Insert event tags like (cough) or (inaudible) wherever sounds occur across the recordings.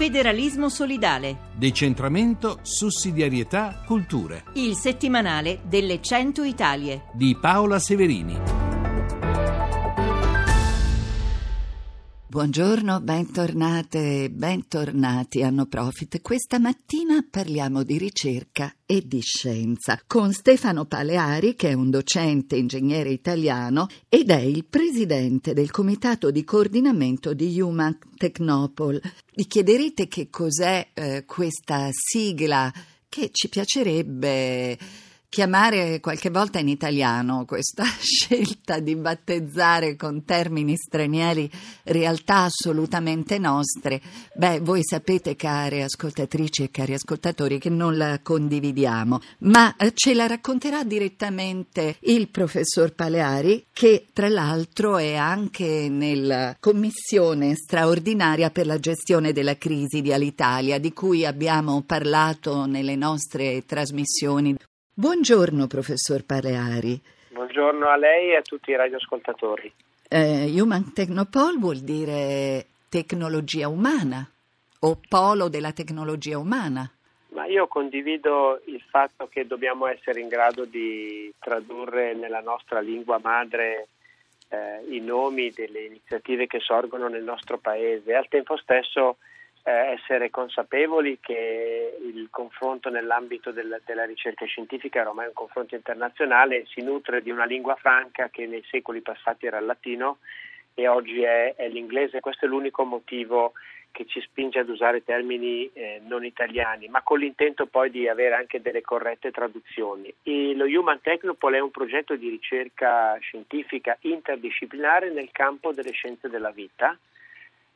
Federalismo solidale. Decentramento, sussidiarietà, culture. Il settimanale delle 100 Italie. Di Paola Severini. Buongiorno, bentornate e bentornati a No Profit. Questa mattina parliamo di ricerca e di scienza con Stefano Paleari, che è un docente ingegnere italiano ed è il presidente del comitato di coordinamento di Human Technopol. Vi chiederete che cos'è eh, questa sigla che ci piacerebbe chiamare qualche volta in italiano questa (laughs) scelta di battezzare con termini stranieri realtà assolutamente nostre, beh, voi sapete, care ascoltatrici e cari ascoltatori, che non la condividiamo, ma eh, ce la racconterà direttamente il professor Paleari, che tra l'altro è anche nella commissione straordinaria per la gestione della crisi di Alitalia, di cui abbiamo parlato nelle nostre trasmissioni. Buongiorno, professor Paleari. Buongiorno a lei e a tutti i radioascoltatori. Eh, Human Technopole vuol dire tecnologia umana o polo della tecnologia umana. Ma io condivido il fatto che dobbiamo essere in grado di tradurre nella nostra lingua madre eh, i nomi delle iniziative che sorgono nel nostro paese e al tempo stesso eh, essere consapevoli che il confronto nell'ambito del, della ricerca scientifica, ormai è un confronto internazionale, si nutre di una lingua franca che nei secoli passati era il latino e oggi è, è l'inglese. Questo è l'unico motivo che ci spinge ad usare termini eh, non italiani, ma con l'intento poi di avere anche delle corrette traduzioni. E lo Human Technopole è un progetto di ricerca scientifica interdisciplinare nel campo delle scienze della vita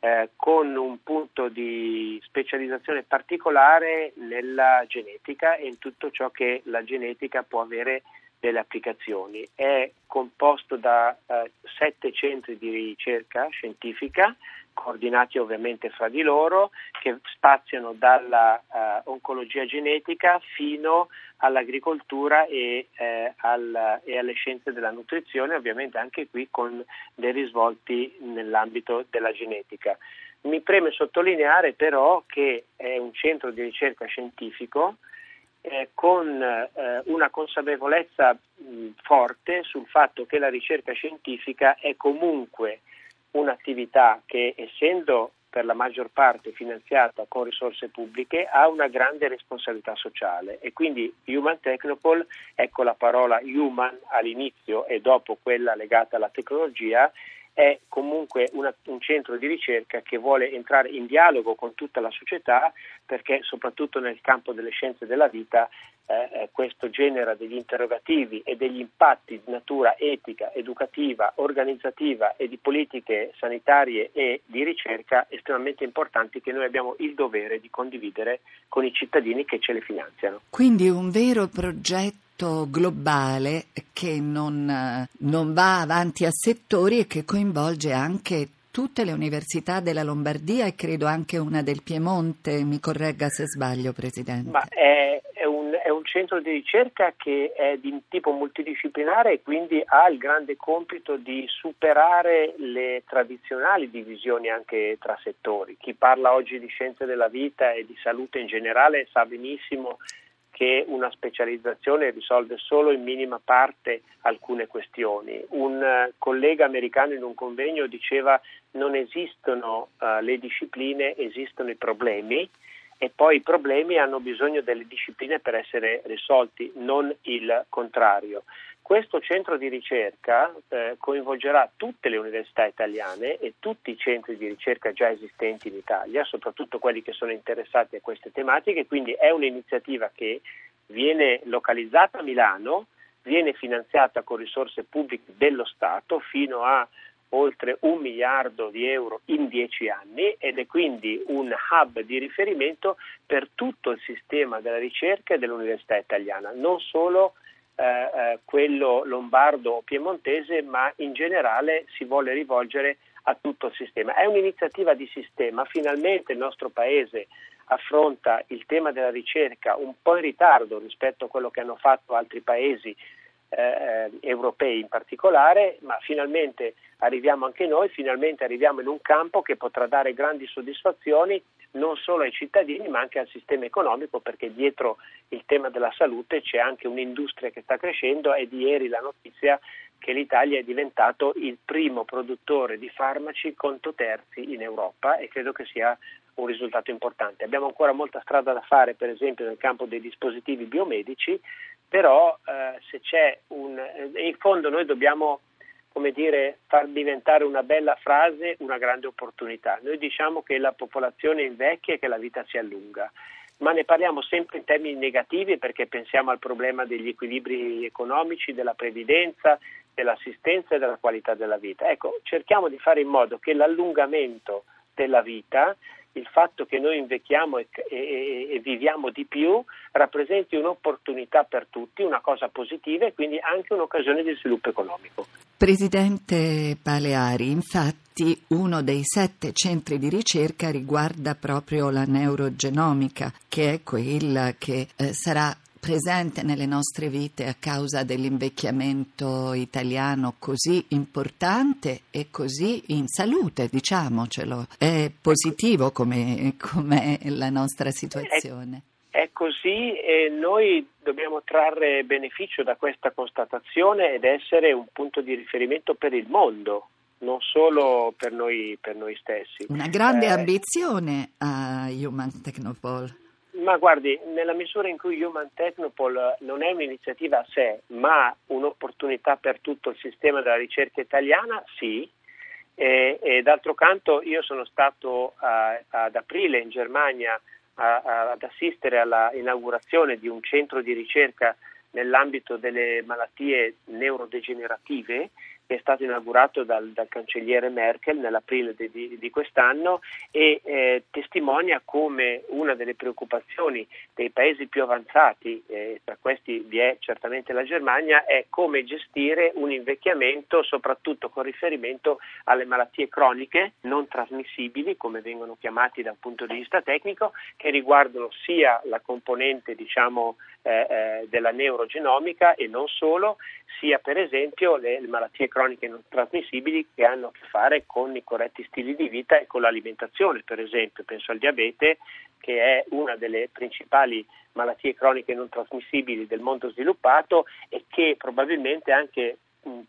eh, con un punto di specializzazione particolare nella genetica e in tutto ciò che la genetica può avere delle applicazioni. È composto da eh, sette centri di ricerca scientifica coordinati ovviamente fra di loro, che spaziano dalla uh, oncologia genetica fino all'agricoltura e, eh, al, e, alle scienze della nutrizione, ovviamente anche qui con dei risvolti nell'ambito della genetica. Mi preme sottolineare però che è un centro di ricerca scientifico eh, con eh, una consapevolezza mh, forte sul fatto che la ricerca scientifica è comunque un'attività che essendo per la maggior parte finanziata con risorse pubbliche ha una grande responsabilità sociale. E quindi Human Technopole, ecco la parola human all'inizio e dopo quella legata alla tecnologia, è comunque una, un centro di ricerca che vuole entrare in dialogo con tutta la società perché soprattutto nel campo delle scienze della vita eh, eh, questo genera degli interrogativi e degli impatti di natura etica, educativa, organizzativa e di politiche sanitarie e di ricerca estremamente importanti che noi abbiamo il dovere di condividere con i cittadini che ce le finanziano. Quindi un vero progetto globale che non, non va avanti a settori e che coinvolge anche tutte le università della Lombardia e credo anche una del Piemonte, mi corregga se sbaglio Presidente. Ma è, centro di ricerca che è di tipo multidisciplinare e quindi ha il grande compito di superare le tradizionali divisioni anche tra settori. Chi parla oggi di scienze della vita e di salute in generale sa benissimo che una specializzazione risolve solo in minima parte alcune questioni. Un uh, collega americano in un convegno diceva non esistono uh, le discipline, esistono i problemi e poi i problemi hanno bisogno delle discipline per essere risolti, non il contrario. Questo centro di ricerca eh, coinvolgerà tutte le università italiane e tutti i centri di ricerca già esistenti in Italia, soprattutto quelli che sono interessati a queste tematiche, quindi è un'iniziativa che viene localizzata a Milano, viene finanziata con risorse pubbliche dello Stato fino a oltre un miliardo di euro in dieci anni ed è quindi un hub di riferimento per tutto il sistema della ricerca e dell'università italiana, non solo eh, eh, quello lombardo o piemontese, ma in generale si vuole rivolgere a tutto il sistema. È un'iniziativa di sistema, finalmente il nostro Paese affronta il tema della ricerca un po' in ritardo rispetto a quello che hanno fatto altri paesi eh, europei in particolare, ma finalmente arriviamo anche noi, finalmente arriviamo in un campo che potrà dare grandi soddisfazioni non solo ai cittadini ma anche al sistema economico perché dietro il tema della salute c'è anche un'industria che sta crescendo. E di ieri la notizia che l'Italia è diventato il primo produttore di farmaci conto terzi in Europa e credo che sia un risultato importante. Abbiamo ancora molta strada da fare, per esempio, nel campo dei dispositivi biomedici, però eh, se c'è un. Eh, in fondo noi dobbiamo come dire, far diventare una bella frase una grande opportunità. Noi diciamo che la popolazione invecchia e che la vita si allunga, ma ne parliamo sempre in termini negativi perché pensiamo al problema degli equilibri economici, della previdenza, dell'assistenza e della qualità della vita. Ecco, cerchiamo di fare in modo che l'allungamento della vita il fatto che noi invecchiamo e, e, e, viviamo di più rappresenti un'opportunità per tutti, una cosa positiva e quindi anche un'occasione di sviluppo economico. Presidente Paleari, infatti uno dei sette centri di ricerca riguarda proprio la neurogenomica, che è quella che eh, sarà presente nelle nostre vite a causa dell'invecchiamento italiano così importante e così in salute, diciamocelo. È positivo come è la nostra situazione. È, è così e noi dobbiamo trarre beneficio da questa constatazione ed essere un punto di riferimento per il mondo non solo per noi, per noi stessi. Una grande eh, ambizione a Human Technopole. Ma guardi, nella misura in cui Human Technopol non è un'iniziativa a sé, ma un'opportunità per tutto il sistema della ricerca italiana, sì. E, e d'altro canto io sono stato a, ad aprile in Germania a, a, ad assistere alla inaugurazione di un centro di ricerca nell'ambito delle malattie neurodegenerative che è stato inaugurato dal, dal cancelliere Merkel nell'aprile di, di, quest'anno e eh, testimonia come una delle preoccupazioni dei paesi più avanzati, eh, tra questi vi è certamente la Germania, è come gestire un invecchiamento soprattutto con riferimento alle malattie croniche non trasmissibili, come vengono chiamati da un punto di vista tecnico, che riguardano sia la componente diciamo, eh, eh della neurogenomica e non solo, sia per esempio le, le malattie croniche non trasmissibili che hanno a che fare con i corretti stili di vita e con l'alimentazione, per esempio, penso al diabete che è una delle principali malattie croniche non trasmissibili del mondo sviluppato e che probabilmente anche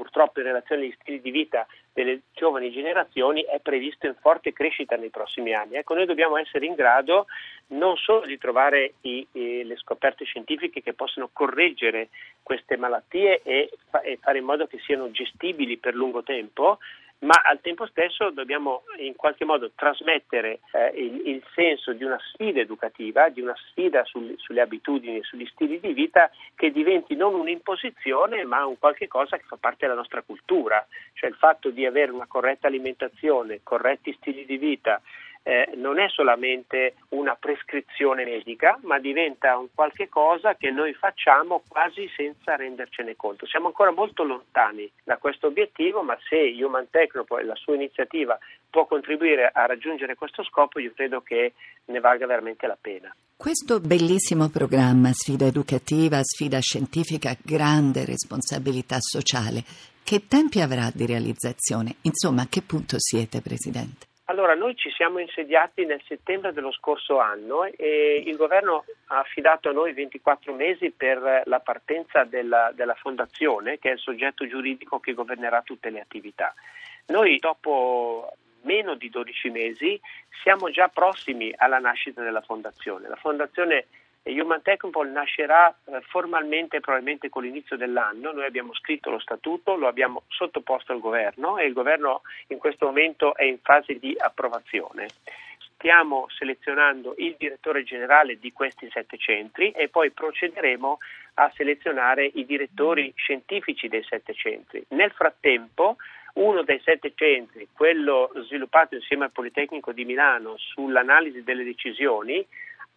purtroppo in relazione agli stili di vita delle giovani generazioni è previsto in forte crescita nei prossimi anni. Ecco, noi dobbiamo essere in grado non solo di trovare i, i, le scoperte scientifiche che possono correggere queste malattie e, fa, e fare in modo che siano gestibili per lungo tempo, ma al tempo stesso dobbiamo in qualche modo trasmettere eh, il, il, senso di una sfida educativa, di una sfida sul, sulle abitudini sugli stili di vita che diventi non un'imposizione ma un qualche cosa che fa parte della nostra cultura, cioè il fatto di avere una corretta alimentazione, corretti stili di vita, eh, non è solamente una prescrizione medica, ma diventa un qualche cosa che noi facciamo quasi senza rendercene conto. Siamo ancora molto lontani da questo obiettivo, ma se Human Technopo e la sua iniziativa può contribuire a raggiungere questo scopo, io credo che ne valga veramente la pena. Questo bellissimo programma, sfida educativa, sfida scientifica, grande responsabilità sociale, che tempi avrà di realizzazione? Insomma, a che punto siete, Presidente? Allora, noi ci siamo insediati nel settembre dello scorso anno e il governo ha affidato a noi 24 mesi per la partenza della, della fondazione, che è il soggetto giuridico che governerà tutte le attività. Noi dopo meno di 12 mesi siamo già prossimi alla nascita della fondazione. La fondazione Human Technopol nascerà eh, formalmente probabilmente con l'inizio dell'anno, noi abbiamo scritto lo statuto, lo abbiamo sottoposto al governo e il governo in questo momento è in fase di approvazione. Stiamo selezionando il direttore generale di questi sette centri e poi procederemo a selezionare i direttori scientifici dei sette centri. Nel frattempo uno dei sette centri, quello sviluppato insieme al Politecnico di Milano sull'analisi delle decisioni,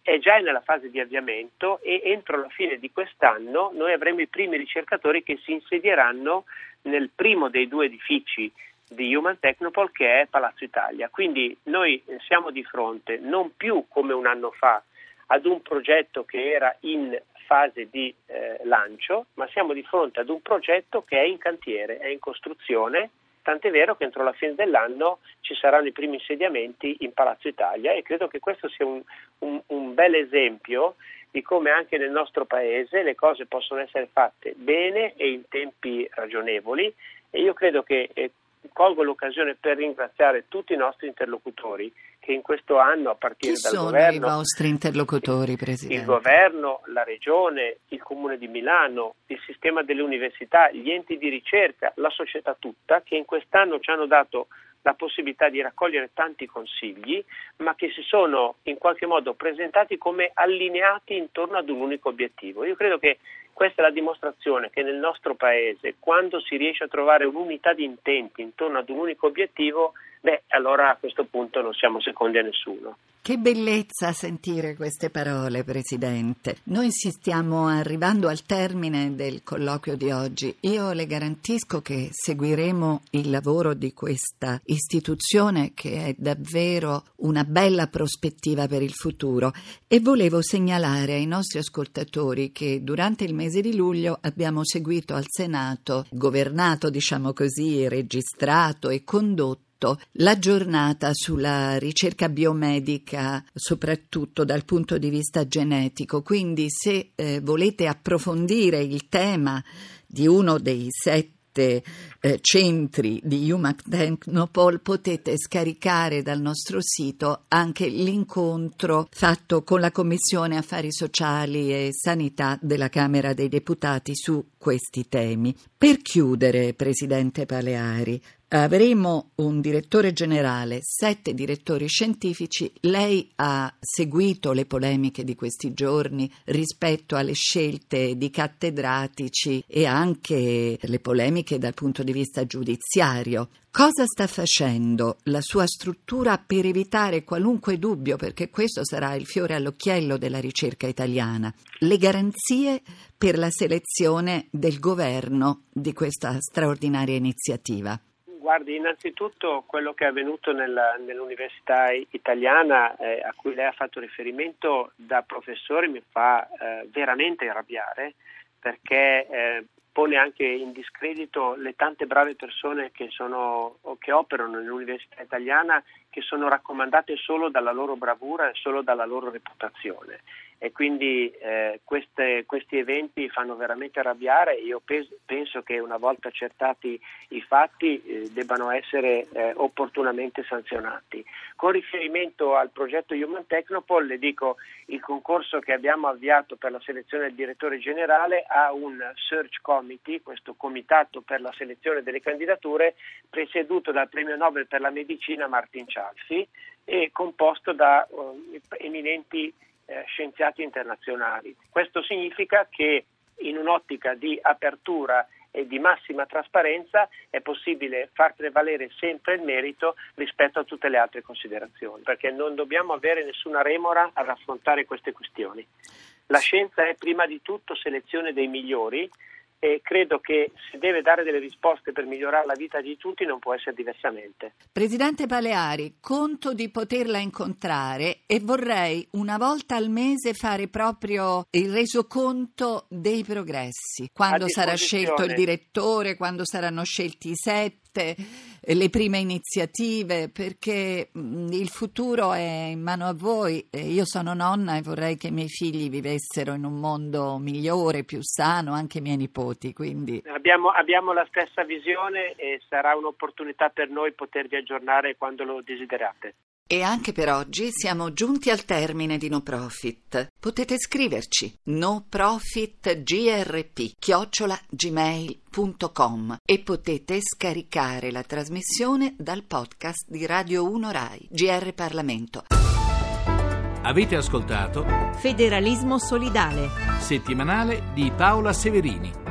è già nella fase di avviamento e entro la fine di quest'anno noi avremo i primi ricercatori che si insedieranno nel primo dei due edifici di Human Technopol che è Palazzo Italia. Quindi noi siamo di fronte non più come un anno fa ad un progetto che era in fase di eh, lancio, ma siamo di fronte ad un progetto che è in cantiere, è in costruzione, tant'è vero che entro la fine dell'anno ci saranno i primi insediamenti in Palazzo Italia e credo che questo sia un, un, un bel esempio di come anche nel nostro paese le cose possono essere fatte bene e in tempi ragionevoli. E io credo che eh, colgo l'occasione per ringraziare tutti i nostri interlocutori che in questo anno a partire Chi dal sono governo i vostri interlocutori, Presidente? il governo, la regione, il comune di Milano, il sistema delle università, gli enti di ricerca, la società tutta che in quest'anno ci hanno dato la possibilità di raccogliere tanti consigli, ma che si sono in qualche modo presentati come allineati intorno ad un unico obiettivo. Io credo che questa è la dimostrazione che nel nostro Paese, quando si riesce a trovare un'unità di intenti intorno ad un unico obiettivo, beh, allora a questo punto non siamo secondi a nessuno. Che bellezza sentire queste parole, Presidente. Noi si stiamo arrivando al termine del colloquio di oggi. Io le garantisco che seguiremo il lavoro di questa istituzione che è davvero una bella prospettiva per il futuro e volevo segnalare ai nostri ascoltatori che durante il mese di luglio abbiamo seguito al Senato, governato diciamo così, registrato e condotto la giornata sulla ricerca biomedica, soprattutto dal punto di vista genetico. Quindi, se eh, volete approfondire il tema di uno dei sette eh, centri di Human Technopol potete scaricare dal nostro sito anche l'incontro fatto con la Commissione Affari Sociali e Sanità della Camera dei Deputati su questi temi. Per chiudere, Presidente Paleari, Avremo un direttore generale, sette direttori scientifici. Lei ha seguito le polemiche di questi giorni rispetto alle scelte di cattedratici e anche le polemiche dal punto di vista giudiziario. Cosa sta facendo la sua struttura per evitare qualunque dubbio, perché questo sarà il fiore all'occhiello della ricerca italiana? Le garanzie per la selezione del governo di questa straordinaria iniziativa. Guardi, innanzitutto quello che è avvenuto nella, nell'università italiana eh, a cui lei ha fatto riferimento da professore mi fa eh, veramente arrabbiare perché eh, pone anche in discredito le tante brave persone che, sono, che operano nell'università italiana che sono raccomandate solo dalla loro bravura e solo dalla loro reputazione e quindi eh, queste, questi eventi fanno veramente arrabbiare. Io pes- penso che una volta accertati i fatti eh, debbano essere eh, opportunamente sanzionati. Con riferimento al progetto Human Technopol, le dico il concorso che abbiamo avviato per la selezione del direttore generale ha un search committee, questo comitato per la selezione delle candidature, presieduto dal premio Nobel per la medicina Martin Cialfi e composto da uh, eminenti eh, scienziati internazionali. Questo significa che in un'ottica di apertura e di massima trasparenza è possibile far prevalere sempre il merito rispetto a tutte le altre considerazioni, perché non dobbiamo avere nessuna remora ad affrontare queste questioni. La scienza è prima di tutto selezione dei migliori e credo che se deve dare delle risposte per migliorare la vita di tutti non può essere diversamente. Presidente Paleari, conto di poterla incontrare e vorrei una volta al mese fare proprio il resoconto dei progressi, quando sarà scelto il direttore, quando saranno scelti i sette le prime iniziative, perché il futuro è in mano a voi. Io sono nonna e vorrei che i miei figli vivessero in un mondo migliore, più sano, anche i miei nipoti. Quindi... Abbiamo, abbiamo la stessa visione e sarà un'opportunità per noi potervi aggiornare quando lo desiderate. E anche per oggi siamo giunti al termine di No Profit. Potete scriverci noprofitgrp chiocciola gmail.com e potete scaricare la trasmissione dal podcast di Radio 1 Rai GR Parlamento. Avete ascoltato Federalismo solidale settimanale di Paola Severini.